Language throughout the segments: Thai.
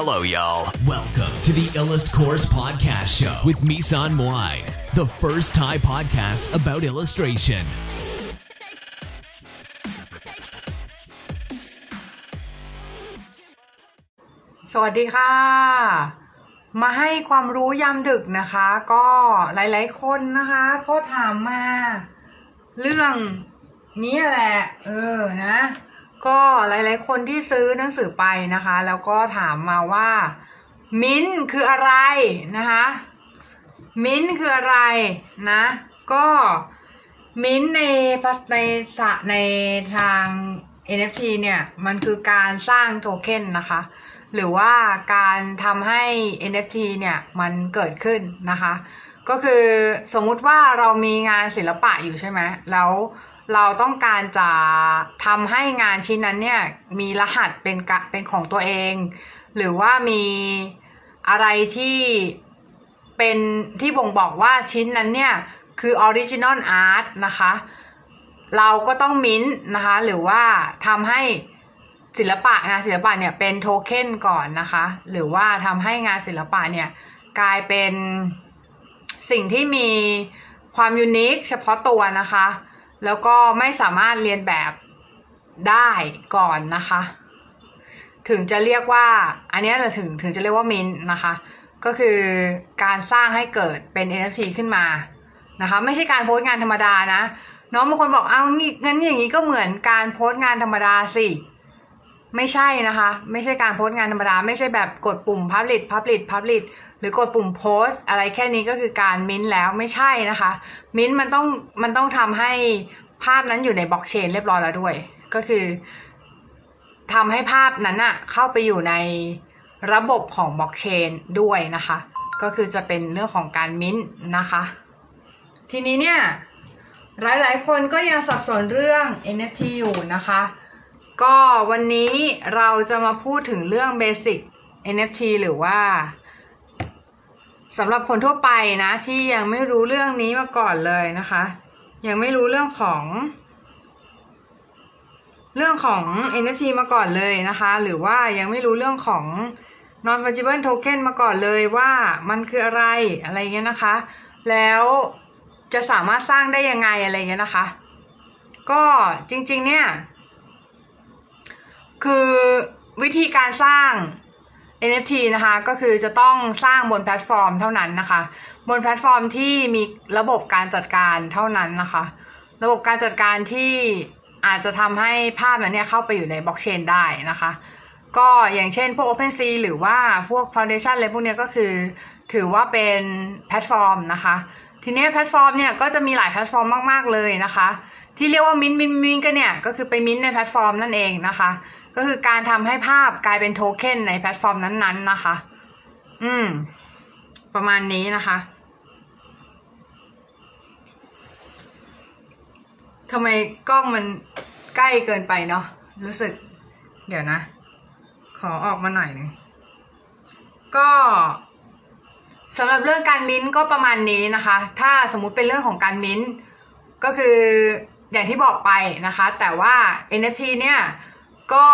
Hello, y'all. Welcome to the Illust Course Podcast Show with Misan Moai, the first Thai podcast about illustration. สวัสดีค่ะ มาให้ความรู้ยามดึกนะคะ ก็หลาย ๆ คนนะคะ ก็ถามมา เรื่องนี้แหละ เออนะ ก็หลายๆ คนที่ซื้อหนังสือไปนะคะ แล้วก็ถามมาว่า มิ้นท์คืออะไรนะคะมิ้นท์คืออะไรนะ ก็มิ้นท์ในในสะในทาง NFT เนี่ยมันคือการสร้างโทเค็นนะคะ หรือว่าการทำให้ NFT เนี่ยมันเกิดขึ้นนะคะ ก็คือสมมุติว่าเรามีงานศิลปะอยู่ใช่ไหมแล้ว เราต้องการจะทำให้งานชิ้นนั้นเนี่ยมีรหัสเป็นเป็นของตัวเอง หรือว่ามีอะไรที่เป็นที่บ่งบอกว่าชิ้นนั้นเนี่ยคือ original art นะคะ เราก็ต้องมิ้นท์นะคะ หรือว่าทำให้ศิลปะงานศิลปะเนี่ยเป็นโทเค็นก่อนนะคะ หรือว่าทำให้งานศิลปะเนี่ยกลายเป็นสิ่งที่มีความยูนิคเฉพาะตัวนะคะ แล้วก็ไม่สามารถเรียนแบบได้ก่อนนะคะ ถึงจะเรียกว่า อันนี้ถึงถึงจะเรียกว่ามินนะคะ ก็คือการสร้างให้เกิดเป็น NFT ขึ้นมานะคะ ไม่ใช่การโพสต์งานธรรมดานะน้องบางคนบอกเอางี้งั้นอย่างนี้ก็เหมือนการโพสต์งานธรรมดาสิ ไม่ใช่นะคะ ไม่ใช่การโพสต์งานธรรมดา ไม่ใช่แบบกดปุ่ม publish publish publish หรือกดปุ่มโพสอะไรแค่นี้ก็คือการมิ้นแล้วไม่ใช่นะคะ มิ้นมันต้องมันต้องทำให้ภาพนั้นอยู่ในบล็อกเชนเรียบร้อยแล้วด้วย ก็คือทำให้ภาพนั้นอะเข้าไปอยู่ในระบบของบล็อกเชนด้วยนะคะ ก็คือจะเป็นเรื่องของการมิ้นนะคะ ทีนี้เนี่ยหลายๆ คนก็ยังสับสนเรื่อง NFT อยู่นะคะ ก็วันนี้เราจะมาพูดถึงเรื่อง Basic NFT หรือว่าสำหรับคนทั่วไปนะที่ยังไม่รู้เรื่องนี้มาก่อนเลยนะคะ ยังไม่รู้เรื่องของ เรื่องของ NFT มาก่อนเลยนะคะ หรือว่ายังไม่รู้เรื่องของ non fungible token มาก่อนเลยว่ามันคืออะไรอะไรเงี้ยนะคะ แล้วจะสามารถสร้างได้ยังไงอะไรเงี้ยนะคะ ก็จริงๆเนี่ย คือวิธีการสร้าง NFT นะคะก็คือจะต้องสร้างบนแพลตฟอร์มเท่านั้นนะคะ บนแพลตฟอร์มที่มีระบบการจัดการเท่านั้นนะคะ ระบบการจัดการที่อาจจะทำให้ภาพนั้นเนี่ยเข้าไปอยู่ในบล็อกเชนได้นะคะ ก็อย่างเช่นพวก OpenSea หรือว่าพวก Foundation อะไรพวกเนี้ยก็คือถือว่าเป็นแพลตฟอร์มนะคะ ทีนี้แพลตฟอร์มเนี่ยก็จะมีหลายแพลตฟอร์มมาก ๆ เลยนะคะ ที่เรียกว่า mint mint mint กันเนี่ยก็คือไปมินในแพลตฟอร์มนั่นเองนะคะ ก็คือการทำให้ภาพกลายเป็นโทเค็นในแพลตฟอร์มนั้นๆนะคะ อืม ประมาณนี้นะคะทำไมกล้องมันใกล้เกินไปเนาะรู้สึก เดี๋ยวนะ ขอออกมาหน่อยหนึงก็สำหรับเรื่องการมิ้นท์ก็ประมาณนี้นะคะ ถ้าสมมุติเป็นเรื่องของการมิ้นท์ก็คืออย่างที่บอกไปนะคะ แต่ว่า NFT เนี่ย ก็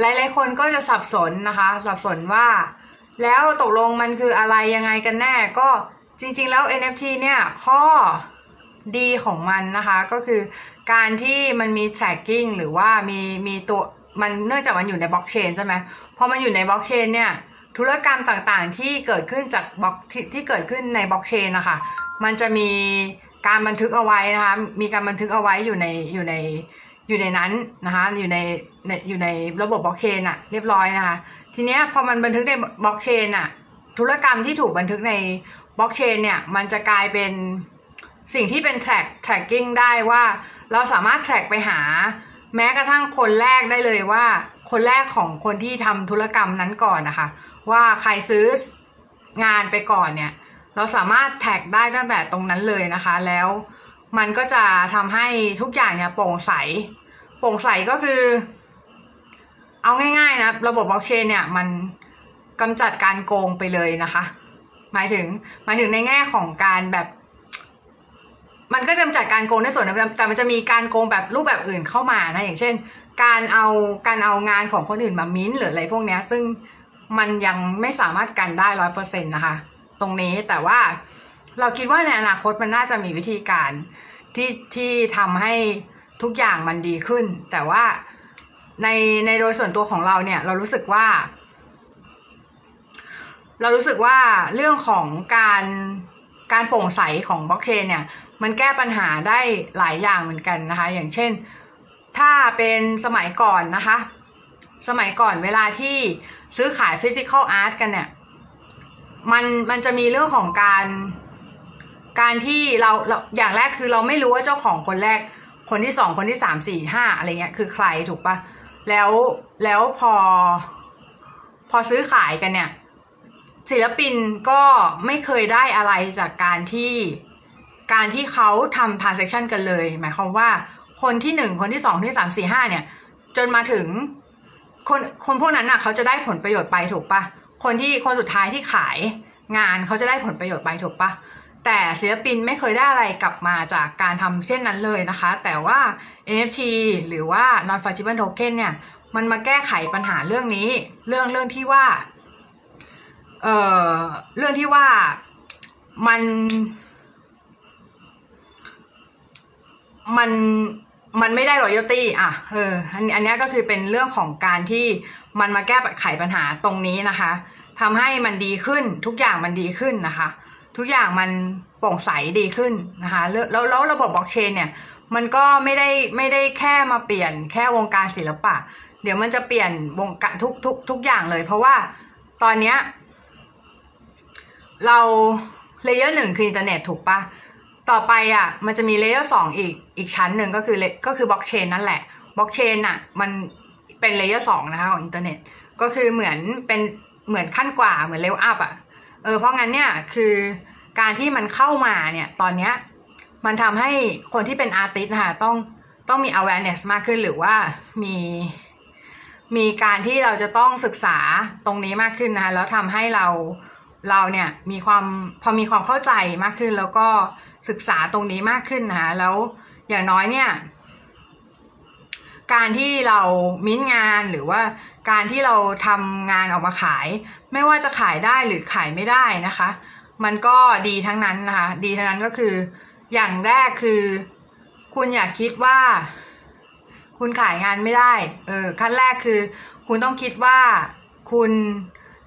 หลาย ๆ คนก็จะสับสนนะคะ สับสนว่า แล้วตกลงมันคืออะไรยังไงกันแน่ก็จริง ๆ แล้ว NFT เนี่ยข้อดีของมันนะคะก็คือการที่มันมี tracking หรือว่ามีมีตัวมันเนื่องจากมันอยู่ในบล็อกเชนใช่ไหมพอมันอยู่ในบล็อกเชนเนี่ยธุรกรรมต่างๆ ที่เกิดขึ้นจากบล็อกที่เกิดขึ้นในบล็อกเชนนะคะมันจะมีการบันทึกเอาไว้นะคะมีการบันทึกเอาไว้อยู่ในอยู่ใน อยู่ในนั้นนะคะอยู่ในในอยู่ในระบบบล็อกเชนอะเรียบร้อยนะคะทีเนี้ยพอมันบันทึกในบล็อกเชนอะธุรกรรมที่ถูกบันทึกในบล็อกเชนเนี่ยมันจะกลายเป็นสิ่งที่เป็น track tracking ได้ว่าเราสามารถ track ไปหา แม้กระทั่งคนแรกได้เลยว่า คนแรกของคนที่ทำธุรกรรมนั้นก่อนนะคะ ว่าใครซื้องานไปก่อนเนี่ย เราสามารถแท็กได้ตั้งแต่ตรงนั้นเลยนะคะ แล้วมันก็จะทำให้ทุกอย่างเนี่ยโปร่งใส โปร่งใสก็คือ เอาง่ายๆนะระบบบล็อกเชนเนี่ยมันกำจัดการโกงไปเลยนะคะ หมายถึงหมายถึงในแง่ของการแบบ มันก็จะกำจัดการโกงในส่วนนึงแต่มันจะมีการโกงแบบรูปแบบอื่นเข้ามานะอย่างเช่น การเอาการเอางานของคนอื่นมามิ้นหรืออะไรพวกเนี้ย ซึ่งมันยังไม่สามารถกันได้ร้อยเปอร์เซ็นต์นะคะ ตรงนี้แต่ว่าเราคิดว่าในอนาคตมันน่าจะมีวิธีการที่ที่ทำให้ ทุกอย่างมันดีขึ้น แต่ว่าในในโดยส่วนตัวของเราเนี่ย เรารู้สึกว่า เรารู้สึกว่าเรื่องของการการโปร่งใสของบล็อกเชนเนี่ย มันแก้ปัญหาได้หลายอย่างเหมือนกันนะคะ อย่างเช่น ถ้าเป็นสมัยก่อนนะคะ สมัยก่อนเวลาที่ซื้อขาย physical art กันเนี่ย มันมันจะมีเรื่องของการการที่เราเราอย่างแรกคือเราไม่รู้ว่าเจ้าของคนแรก คนที่สองคนที่สามสี่ห้าอะไรเงี้ยคือใครถูกปะแล้วแล้วพอ พอซื้อขายกันเนี่ย ศิลปินก็ไม่เคยได้อะไรจากการที่การที่เขาทำ transaction กันเลย หมายความว่าคนที่หนึ่งคนที่สองที่สามสี่ห้าเนี่ย จนมาถึงคนคนพวกนั้นน่ะเขาจะได้ผลประโยชน์ไปถูกปะคนที่คนสุดท้ายที่ขายงานเขาจะได้ผลประโยชน์ไปถูกปะ แต่ศิลปินไม่เคยได้อะไรกลับมาจากการทำเช่นนั้นเลยนะคะ แต่ว่า NFT หรือว่า non fungible token เนี่ย มันมาแก้ไขปัญหาเรื่องนี้ เรื่องเรื่องที่ว่า เอ่อ เรื่องที่ว่ามัน มันมันไม่ได้รอยัลตี้อะ เออ อันอันนี้ก็คือเป็นเรื่องของการที่มันมาแก้ไขปัญหาตรงนี้นะคะทำให้มันดีขึ้นทุกอย่างมันดีขึ้นนะคะ ทุกอย่างมันโปร่งใสดีขึ้นนะคะแล้วแล้วระบบบล็อกเชนเนี่ยมันก็ไม่ได้ไม่ได้แค่มาเปลี่ยนแค่วงการศิลปะ เดี๋ยวมันจะเปลี่ยนวงการทุกทุกทุกอย่างเลย เพราะว่าตอนเนี้ยเรา layer หนึ่งคืออินเทอร์เน็ตถูกปะต่อไปอะมันจะมี layer สองอีกอีกชั้นหนึ่งก็คือก็คือบล็อกเชนนั่นแหละบล็อกเชนอะมันเป็น layer สองนะคะของอินเทอร์เน็ตก็คือเหมือนเป็นเหมือนขั้นกว่าเหมือน level up อะ เออเพราะงั้นเนี่ยคือการที่มันเข้ามาเนี่ยตอนเนี้ยมันทำให้คนที่เป็น artist นะคะต้องต้องมี awareness มากขึ้นหรือว่ามีมีการที่เราจะต้องศึกษาตรงนี้มากขึ้นนะคะแล้วทำให้เราเราเนี่ยมีความพอมีความเข้าใจมากขึ้น แล้วก็ศึกษาตรงนี้มากขึ้นนะคะแล้วอย่างน้อยเนี่ย การที่เรามิ้นงานหรือว่า การที่เราทำงานออกมาขาย ไม่ว่าจะขายได้หรือขายไม่ได้นะคะ มันก็ดีทั้งนั้นนะคะ ดีทั้งนั้นก็คือ อย่างแรกคือ คุณอย่าคิดว่า คุณขายงานไม่ได้ เออขั้นแรกคือ คุณต้องคิดว่าคุณ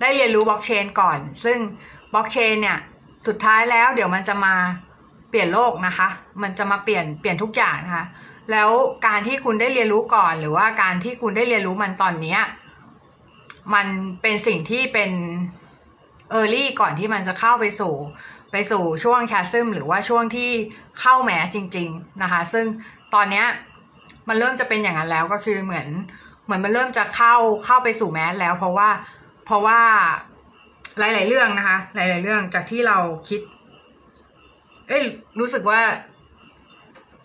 ได้เรียนรู้บล็อกเชนก่อน ซึ่งบล็อกเชนเนี่ยสุดท้ายแล้วเดี๋ยวมันจะมาเปลี่ยนโลกนะคะ มันจะมาเปลี่ยนเปลี่ยนทุกอย่างนะคะ แล้วการที่คุณได้เรียนรู้ก่อน หรือว่าการที่คุณได้เรียนรู้มันตอนนี้ มันเป็นสิ่งที่เป็นเออร์ลี่ก่อนที่มันจะเข้าไปสู่ไปสู่ช่วงแคซึมหรือว่าช่วงที่เข้าแมสจริง ๆนะคะ ซึ่งตอนเนี้ยมันเริ่มจะเป็นอย่างนั้นแล้วก็คือเหมือนเหมือนมันเริ่มจะเข้าเข้าไปสู่แมสแล้ว เพราะว่าเพราะว่าหลาย ๆ เรื่องนะคะ หลาย ๆ เรื่องจากที่เราคิด เอ้ยรู้สึกว่า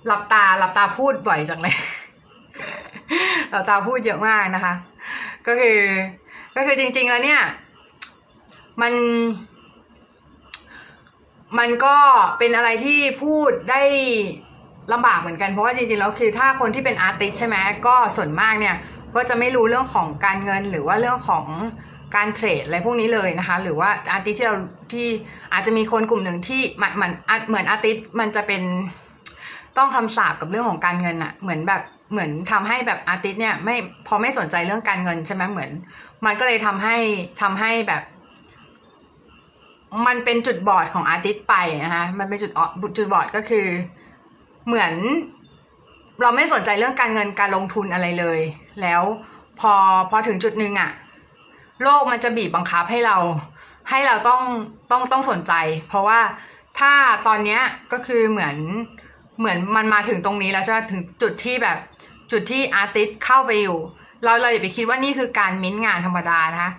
หลับตาหลับตาพูดบ่อยจังเลยหลับตาพูดเยอะมากนะคะ ก็คือ ก็คือจริง ๆ แล้วเนี่ย มัน มันก็เป็นอะไรที่พูดได้ลำบากเหมือนกันเพราะว่าจริงๆแล้วคือถ้าคนที่เป็นอาร์ติสใช่ไหมก็ส่วนมากเนี่ยก็จะไม่รู้เรื่องของการเงินหรือว่าเรื่องของการเทรดอะไรพวกนี้เลยนะคะ หรือว่า artist ที่เราที่อาจจะมีคนกลุ่มหนึ่งที่มันมันเหมือน artist มันจะเป็นต้องคำสาปกับเรื่องของการเงินอะเหมือนแบบ เหมือนทำให้แบบ artist เนี่ยไม่พอไม่สนใจเรื่องการเงินใช่ไหมเหมือน มันก็เลยทำให้ทำให้แบบ มันเป็นจุดบอดของ artist ไปนะคะมันเป็นจุดจุดบอดก็คือ เหมือน เราไม่สนใจเรื่องการเงินการลงทุนอะไรเลย แล้วพอพอถึงจุดหนึ่งอะโลกมันจะบีบบังคับให้เรา ให้เราต้องต้องต้องสนใจ เพราะว่าถ้าตอนเนี้ยก็คือเหมือนเหมือนมันมาถึงตรงนี้แล้วใช่ไหมถึงจุดที่แบบ จุดที่อาร์ติสเข้าไปอยู่ เราเราอย่าไปคิดว่านี่คือการมิ้นงานธรรมดานะคะ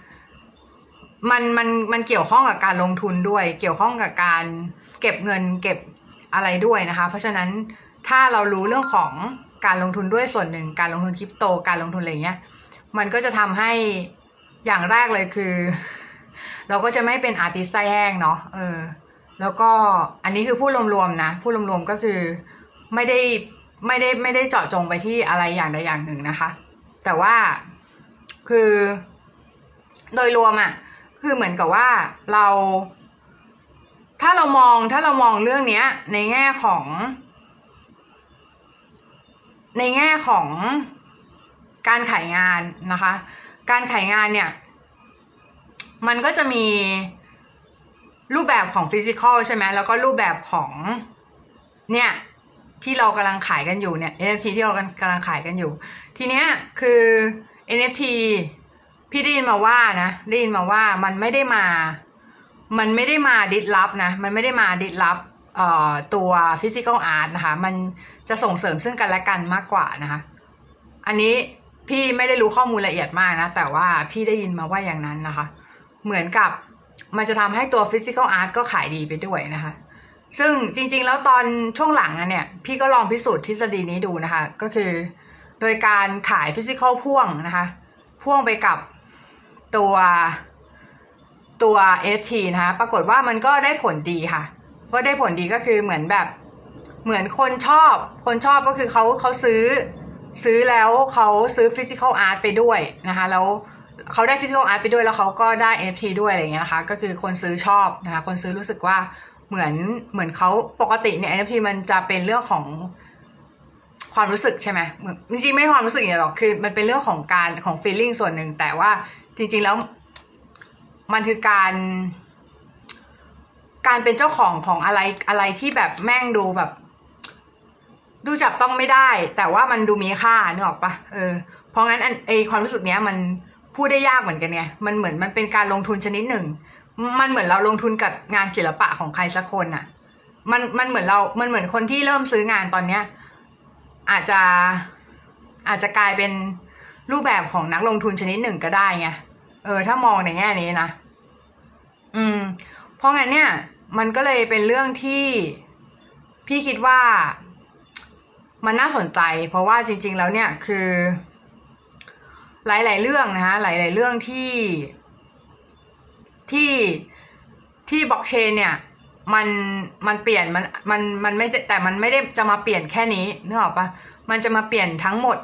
มันมันมันเกี่ยวข้องกับการลงทุนด้วย เกี่ยวข้องกับการเก็บเงินเก็บอะไรด้วยนะคะ เพราะฉะนั้นถ้าเรารู้เรื่องของการลงทุนด้วยส่วนหนึ่ง การลงทุนคริปโตการลงทุนอะไรเงี้ยมันก็จะทำให้อย่างแรกเลยคือ เราก็จะไม่เป็นอาร์ติสไซแห้งเนาะเออ แล้วก็อันนี้คือพูดรวมๆนะพูดรวมๆก็คือไม่ได้ ไม่ได้ไม่ได้เจาะจงไปที่อะไรอย่างใดอย่างหนึ่งนะคะ แต่ว่าคือโดยรวมอะ่ะคือเหมือนกับว่าเรา ถ้าเรามองถ้าเรามองเรื่องเนี้ย ในแง่ของ ในแง่ของการขายงานนะคะ การขายงานเนี่ย มันก็จะมีรูปแบบของฟิสิกอลใช่ไหมแล้วก็รูปแบบของเนี่ย ที่เรากำลังขายกันอยู่เนี่ย NFT ที่เรากำลังขายกันอยู่ ทีเนี้ยคือ NFT พี่ได้ยินมาว่านะได้ยินมาว่ามันไม่ได้มา มันไม่ได้มา disrupt นะ มันไม่ได้มา disrupt เอ่อตัว physical art นะคะ มันจะส่งเสริมซึ่งกันและกันมากกว่านะคะ อันนี้พี่ไม่ได้รู้ข้อมูลละเอียดมากนะ แต่ว่าพี่ได้ยินมาว่าอย่างนั้นนะคะ เหมือนกับมันจะทำให้ตัว physical art ก็ขายดีไปด้วยนะคะ ซึ่งจริงๆ แล้วตอนช่วงหลังอะเนี่ย พี่ก็ลองพิสูจน์ทฤษฎีนี้ดูนะคะ ก็คือ โดยการขาย physical พ่วงนะคะ พ่วงไปกับตัวตัว FT นะคะ ปรากฏว่ามันก็ได้ผลดีค่ะ ก็ได้ผลดีก็คือเหมือนแบบเหมือนคนชอบ คนชอบก็คือเขาเขาซื้อซื้อแล้วเขาซื้อ physical art ไปด้วยนะคะ แล้วเขาได้ physical art ไปด้วยแล้วเขาก็ได้ FT ด้วยอะไรเงี้ยนะคะ ก็คือคนซื้อชอบนะคะ คนซื้อรู้สึกว่า เหมือนเหมือนเขาปกติเนี่ย NFT มันจะเป็นเรื่องของความรู้สึกใช่ไหมจริงๆไม่ความรู้สึกอย่างหรอกคือ มันเป็นเรื่องของการของ feeling ส่วนหนึ่งแต่ว่าจริง ๆแล้ว มันคือการ การเป็นเจ้าของของอะไรอะไรที่แบบแม่งดูแบบ ดูจับต้องไม่ได้ แต่ว่ามันดูมีค่าเนออกปะเออเพราะงั้นไอความรู้สึกเนี้ย มันพูดได้ยากเหมือนกันไงมันเหมือนมันเป็นการลงทุนชนิดหนึ่ง มันเหมือนเราลงทุนกับงานศิลปะของใครสักคนอะ่ะมันมันเหมือนเรา มันเหมือนคนที่เริ่มซื้องานตอนเนี้ย อาจจะอาจจะกลายเป็นรูปแบบของนักลงทุนชนิดหนึ่งก็ได้ไงเออ ถ้ามองในแง่นี้นะอืม เพราะงั้นเนี่ย มันก็เลยเป็นเรื่องที่พี่คิดว่ามันน่าสนใจ เพราะว่าจริง ๆ แล้วเนี่ยคือ หลาย ๆ เรื่องนะคะหลาย ๆ เรื่องที่ ที่ที่บล็อกเชนเนี่ยมันมันเปลี่ยนมันมันมันไม่แต่มันไม่ได้จะมาเปลี่ยนแค่นี้นึกออกปะมันจะมาเปลี่ยนทั้งหมด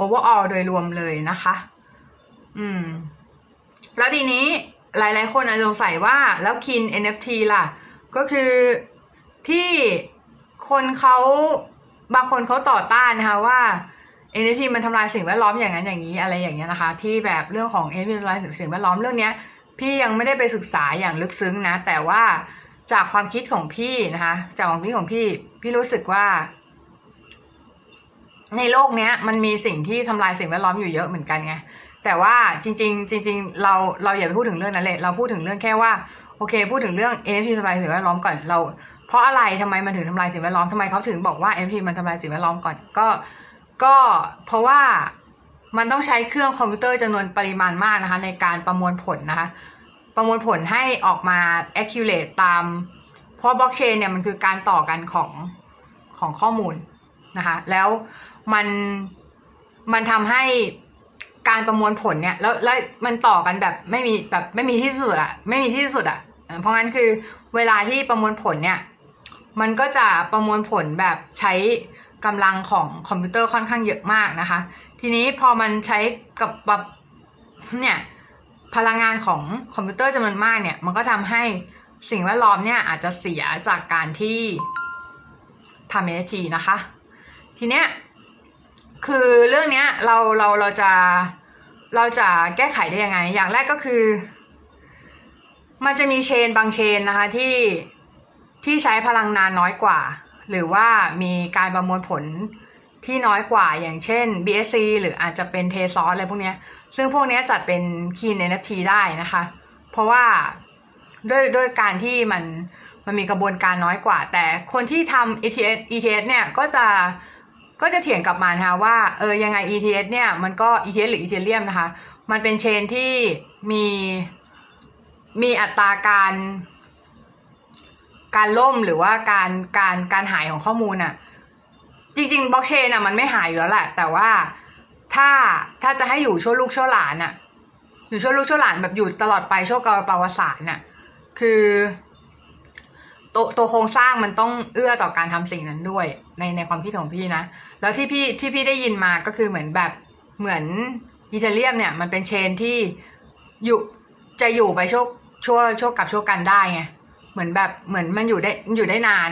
overall โดยรวมเลยนะคะ อืม แล้วทีนี้หลาย ๆ คนอาจจะสงสัยว่าแล้วคิน NFT ล่ะ ก็คือที่คนเขาบางคนเขาต่อต้านนะคะว่า NFT มันทำลายสิ่งแวดล้อมอย่างนั้นอย่างนี้อะไรอย่างเงี้ยนะคะ ที่แบบเรื่องของ NFT ทำลายสิ่งแวดล้อมเรื่องเนี้ย พี่ยังไม่ได้ไปศึกษาอย่างลึกซึ้งนะ แต่ว่าจากความคิดของพี่นะคะ จากความคิดของพี่ พี่รู้สึกว่า ในโลกเนี้ย มันมีสิ่งที่ทำลายสิ่งแวดล้อมอยู่เยอะเหมือนกันไงแต่ว่าจริง ๆ จริง ๆ เราเราอย่าไปพูดถึงเรื่องนั้นเลย เราพูดถึงเรื่องแค่ว่าโอเค พูดถึงเรื่อง NFT ทำลายสิ่งแวดล้อมก่อนเรา เพราะอะไรทำไมมันถึงทำลายสิ่งแวดล้อมทำไมเขาถึงบอกว่า NFT มันทำลายสิ่งแวดล้อมก่อนก็ ก็เพราะว่า มันต้องใช้เครื่องคอมพิวเตอร์จำนวนปริมาณมากนะคะ ในการประมวลผลนะคะ ประมวลผลให้ออกมา accurate ตาม เพราะบล็อกเชนเนี่ยมันคือการต่อกันของของข้อมูลนะคะ แล้วมันมันทำให้การประมวลผลเนี่ยแล้วแล้วมันต่อกันแบบไม่มีแบบไม่มีที่สุดอะไม่มีที่สุดอะเพราะงั้นคือเวลาที่ประมวลผลเนี่ยมันก็จะประมวลผลแบบใช้กำลังของคอมพิวเตอร์ค่อนข้างเยอะมากนะคะ ทีนี้พอมันใช้กับแบบเนี่ยพลังงานของคอมพิวเตอร์จำนวนมากเนี่ย มันก็ทำให้สิ่งแวดล้อมเนี่ยอาจจะเสียจากการที่ทำ NFT นะคะ ทีเนี้ยคือเรื่องเนี้ยเราเราเราจะเราจะแก้ไขได้ยังไง อย่างแรกก็คือ มันจะมีเชนบางเชนนะคะที่ที่ใช้พลังงานน้อยกว่า หรือว่ามีการประมวลผล ที่น้อยกว่าอย่างเช่น BSC หรืออาจจะเป็นเทซอสอะไรพวกนี้ซึ่งพวกนี้จัดเป็น Key NFT ได้นะคะ เพราะว่าด้วยด้วยการที่มันมันมีกระบวนการน้อยกว่า แต่คนที่ทำ ETS ETS เนี่ยก็จะก็จะเถียงกลับมานะคะว่าเออยังไง ETS เนี่ยมันก็ ETS หรือ Ethereum นะคะ มันเป็นเชนที่มีมีอัตราการ การล่มหรือว่าการการการหายของข้อมูลอะ จริงๆบล็อกเชนอะมันไม่หายอยู่แล้วแหละ แต่ว่าถ้าถ้าจะให้อยู่ชั่วลูกชั่วหลานอะอยู่ชั่วลูกชั่วหลานแบบอยู่ตลอดไปชั่วกาลปวสารน่ะคือตัวตัวโครงสร้างมันต้องเอื้อต่อการทำสิ่งนั้นด้วย ในในความคิดของพี่นะ แล้วที่พี่ที่พี่ได้ยินมาก็คือเหมือนแบบเหมือนอีเทเรียมเนี่ยมันเป็นเชนที่อยู่จะอยู่ไปชั่วชั่วชั่วกับชั่วกันได้ไงเหมือนแบบเหมือนมันอยู่ได้อยู่ได้นาน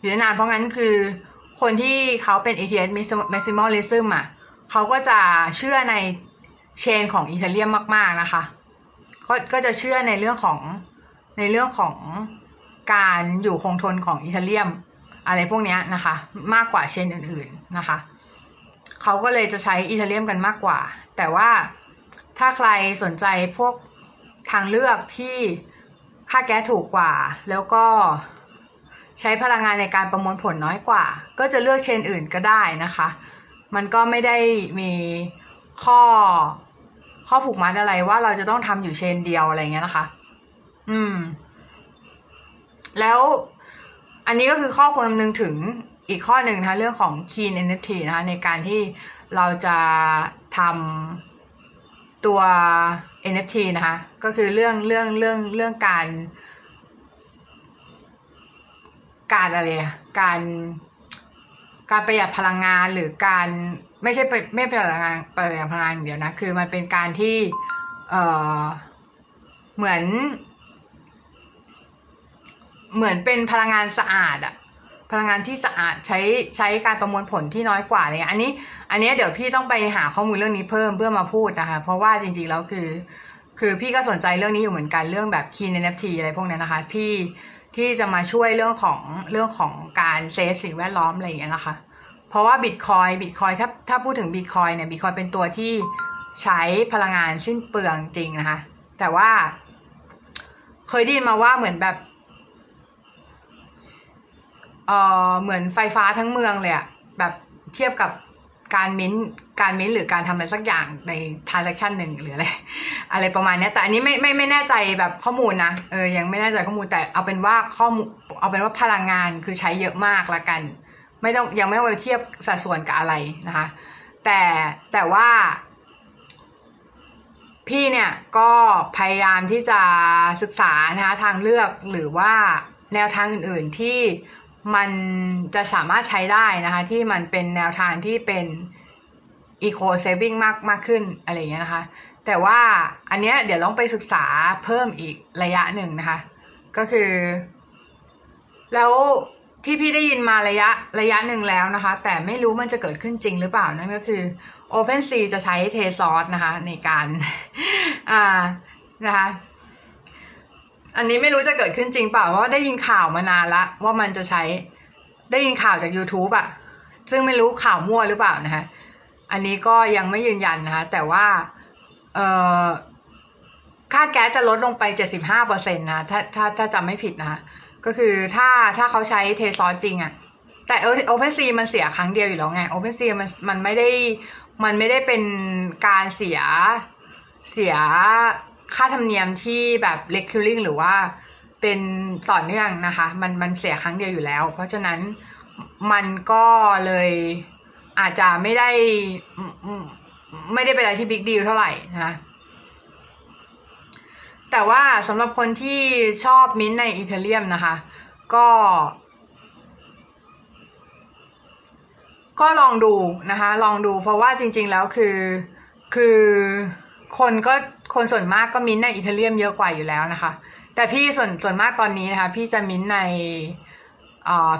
อยู่ได้นานเพราะงั้นคือ คนที่เขาเป็น ATS maximalism อะเขาก็จะเชื่อในเชนของอิตาเลียมมาก ๆ นะคะก็ก็จะเชื่อในเรื่องของในเรื่องของการอยู่คงทนของอิตาเลียมอะไรพวกนี้นะคะ มากกว่าเชนอื่น ๆ นะคะเขาก็เลยจะใช้อิตาเลียมกันมากกว่า แต่ว่าถ้าใครสนใจพวกทางเลือกที่ค่าแก๊สถูกกว่า แล้วก็ ใช้พลังงานในการประมวลผลน้อยกว่า ก็จะเลือกเชนอื่นก็ได้นะคะ มันก็ไม่ได้มีข้อข้อผูกมัดอะไรว่าเราจะต้องทำอยู่เชนเดียวอะไรเงี้ยนะคะ อืม แล้วอันนี้ก็คือข้อควรคำนึงถึงอีกข้อหนึ่งนะคะเรื่องของ Key NFT นะคะในการที่เราจะทำตัว NFT นะคะ ก็คือเรื่องเรื่องเรื่องเรื่องการ การอะไรอะการการประหยัดพลังงานหรือการไม่ใช่ไม่ประหยัดพลังงานประหยัดพลังงานอย่างเดียวนะคือมันเป็นการที่เออเหมือน เหมือนเป็นพลังงานสะอาดอะพลังงานที่สะอาดใช้ใช้การประมวลผลที่น้อยกว่าอะไรเงี้ยอันนี้ อันนี้เดี๋ยวพี่ต้องไปหาข้อมูลเรื่องนี้เพิ่มเพื่อมาพูดนะคะ เพราะว่าจริงๆแล้วคือ คือพี่ก็สนใจเรื่องนี้อยู่เหมือนกันเรื่องแบบ Key NFT อะไรพวกนั้นนะคะ ที่ ที่จะมาช่วยเรื่องของเรื่องของการเซฟสิ่งแวดล้อมอะไรอย่างเงี้ยนะคะ เพราะว่าบิตคอยบิตคอยถ้าถ้าพูดถึงบิตคอยเนี่ยบิตคอยเป็นตัวที่ใช้พลังงานสิ้นเปลืองจริงนะคะ แต่ว่า เคยได้ยินมาว่าเหมือนแบบเออเหมือนไฟฟ้าทั้งเมืองเลยอะแบบเทียบกับการมิ้น การมิ้นหรือการทำอะไรสักอย่างใน transaction หนึ่งหรืออะไรอะไรประมาณนี้แต่อันนี้ไม่ไม่ไม่แน่ใจแบบข้อมูลนะเออยังไม่แน่ใจข้อมูลแต่เอาเป็นว่าข้อมูลเอาเป็นว่าพลังงานคือใช้เยอะมากละกัน ไม่ต้องยังไม่ต้องไปเทียบสัดส่วนกับอะไรนะคะ แต่แต่ว่า พี่เนี่ยก็พยายามที่จะศึกษานะคะทางเลือกหรือว่าแนวทางอื่นๆที่มันจะสามารถใช้ได้นะคะ ที่มันเป็นแนวทางที่เป็น eco saving มากมากขึ้นอะไรอย่างเงี้ยนะคะ แต่ว่าอันเนี้ยเดี๋ยวต้องไปศึกษาเพิ่มอีกระยะหนึ่งนะคะ ก็คือ แล้วที่พี่ได้ยินมาระยะระยะหนึ่งแล้วนะคะ แต่ไม่รู้มันจะเกิดขึ้นจริงหรือเปล่านั่นก็คือ OpenSea จะใช้เทซอสนะคะ ในการอ่านะคะอันนี้ไม่รู้จะเกิดขึ้นจริงเปล่าเพราะว่าได้ยินข่าวมานานละว่ามันจะใช้ได้ยินข่าวจาก YouTube อะซึ่งไม่รู้ข่าวมั่วหรือเปล่านะคะ อันนี้ก็ยังไม่ยืนยันนะคะ แต่ว่าเออค่าแก๊สจะลดลงไป 75%นะถ้าถ้าถ้าจำไม่ผิดนะคะก็คือถ้าถ้าเขาใช้ Tezos จริงอะแต่ OpenSea มันเสียครั้งเดียวอยู่แล้วไง OpenSea มันมันไม่ได้มันไม่ได้เป็นการเสียเสียค่าธรรมเนียมที่แบบ recurring หรือว่าเป็นต่อเนื่องนะคะ มันมันเสียครั้งเดียวอยู่แล้ว เพราะฉะนั้นมันก็เลย อาจจะไม่ได้ ไม่ได้เป็นอะไรที่บิ๊กดีลเท่าไหร่นะคะแต่ว่าสำหรับคนที่ชอบมิ้นในอิตาเลียมนะคะ ก็ ก็ลองดูนะคะ ลองดูเพราะว่าจริง ๆ แล้วคือ คือคนก็คนส่วนมากก็มิ้นใน Ethereum เยอะกว่าอยู่แล้วนะคะ แต่พี่ส่วนส่วนมากตอนนี้นะคะ พี่จะมิ้นใน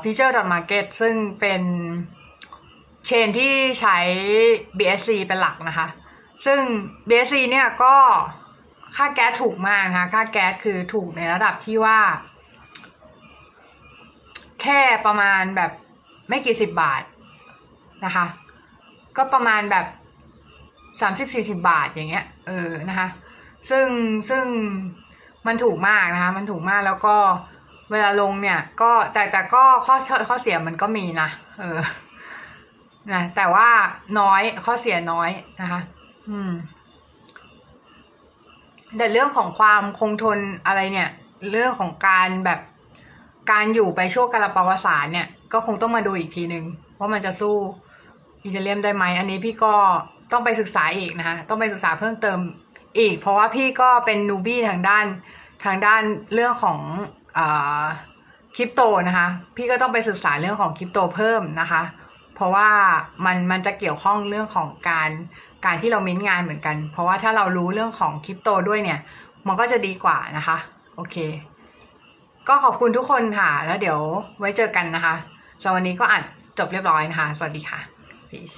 Featured.Market ซึ่งเป็น chain ที่ใช้ BSC เป็นหลักนะคะ ซึ่ง BSC เนี่ยก็ค่าแก๊สถูกมากนะคะค่าแก๊สคือถูกในระดับที่ว่า แค่ประมาณแบบไม่กี่สิบบาทนะคะ ก็ประมาณแบบสามสิบสี่สิบาทอย่างเงี้ยเออนะคะ ซึ่งซึ่งมันถูกมากนะคะ มันถูกมากแล้วก็เวลาลงเนี่ย ก็แต่แต่ก็ข้อข้อเสียมันก็มีนะเออ นะแต่ว่าน้อยข้อเสียน้อยนะคะ อืม แต่เรื่องของความคงทนอะไรเนี่ย เรื่องของการแบบการอยู่ไปช่วงกาลปวสารเนี่ย ก็คงต้องมาดูอีกทีหนึ่งว่ามันจะสู้อิตาเลียมได้ไหมอันนี้พี่ก็ต้องไปศึกษาอีกนะคะต้องไปศึกษาเพิ่มเติมอีก เพราะว่าพี่ก็เป็นนูบี้ทางด้านทางด้านเรื่องของคริปโตนะคะ พี่ก็ต้องไปศึกษาเรื่องของคริปโตเพิ่มนะคะ เพราะว่ามันมันจะเกี่ยวข้องเรื่องของการการที่เราเม้นงานเหมือนกัน เพราะว่าถ้าเรารู้เรื่องของคริปโตด้วยเนี่ย มันก็จะดีกว่านะคะ โอเค ก็ขอบคุณทุกคนค่ะ แล้วเดี๋ยวไว้เจอกันนะคะสำหรับวันนี้ก็อัดจบเรียบร้อยนะคะ สวัสดีค่ะ peace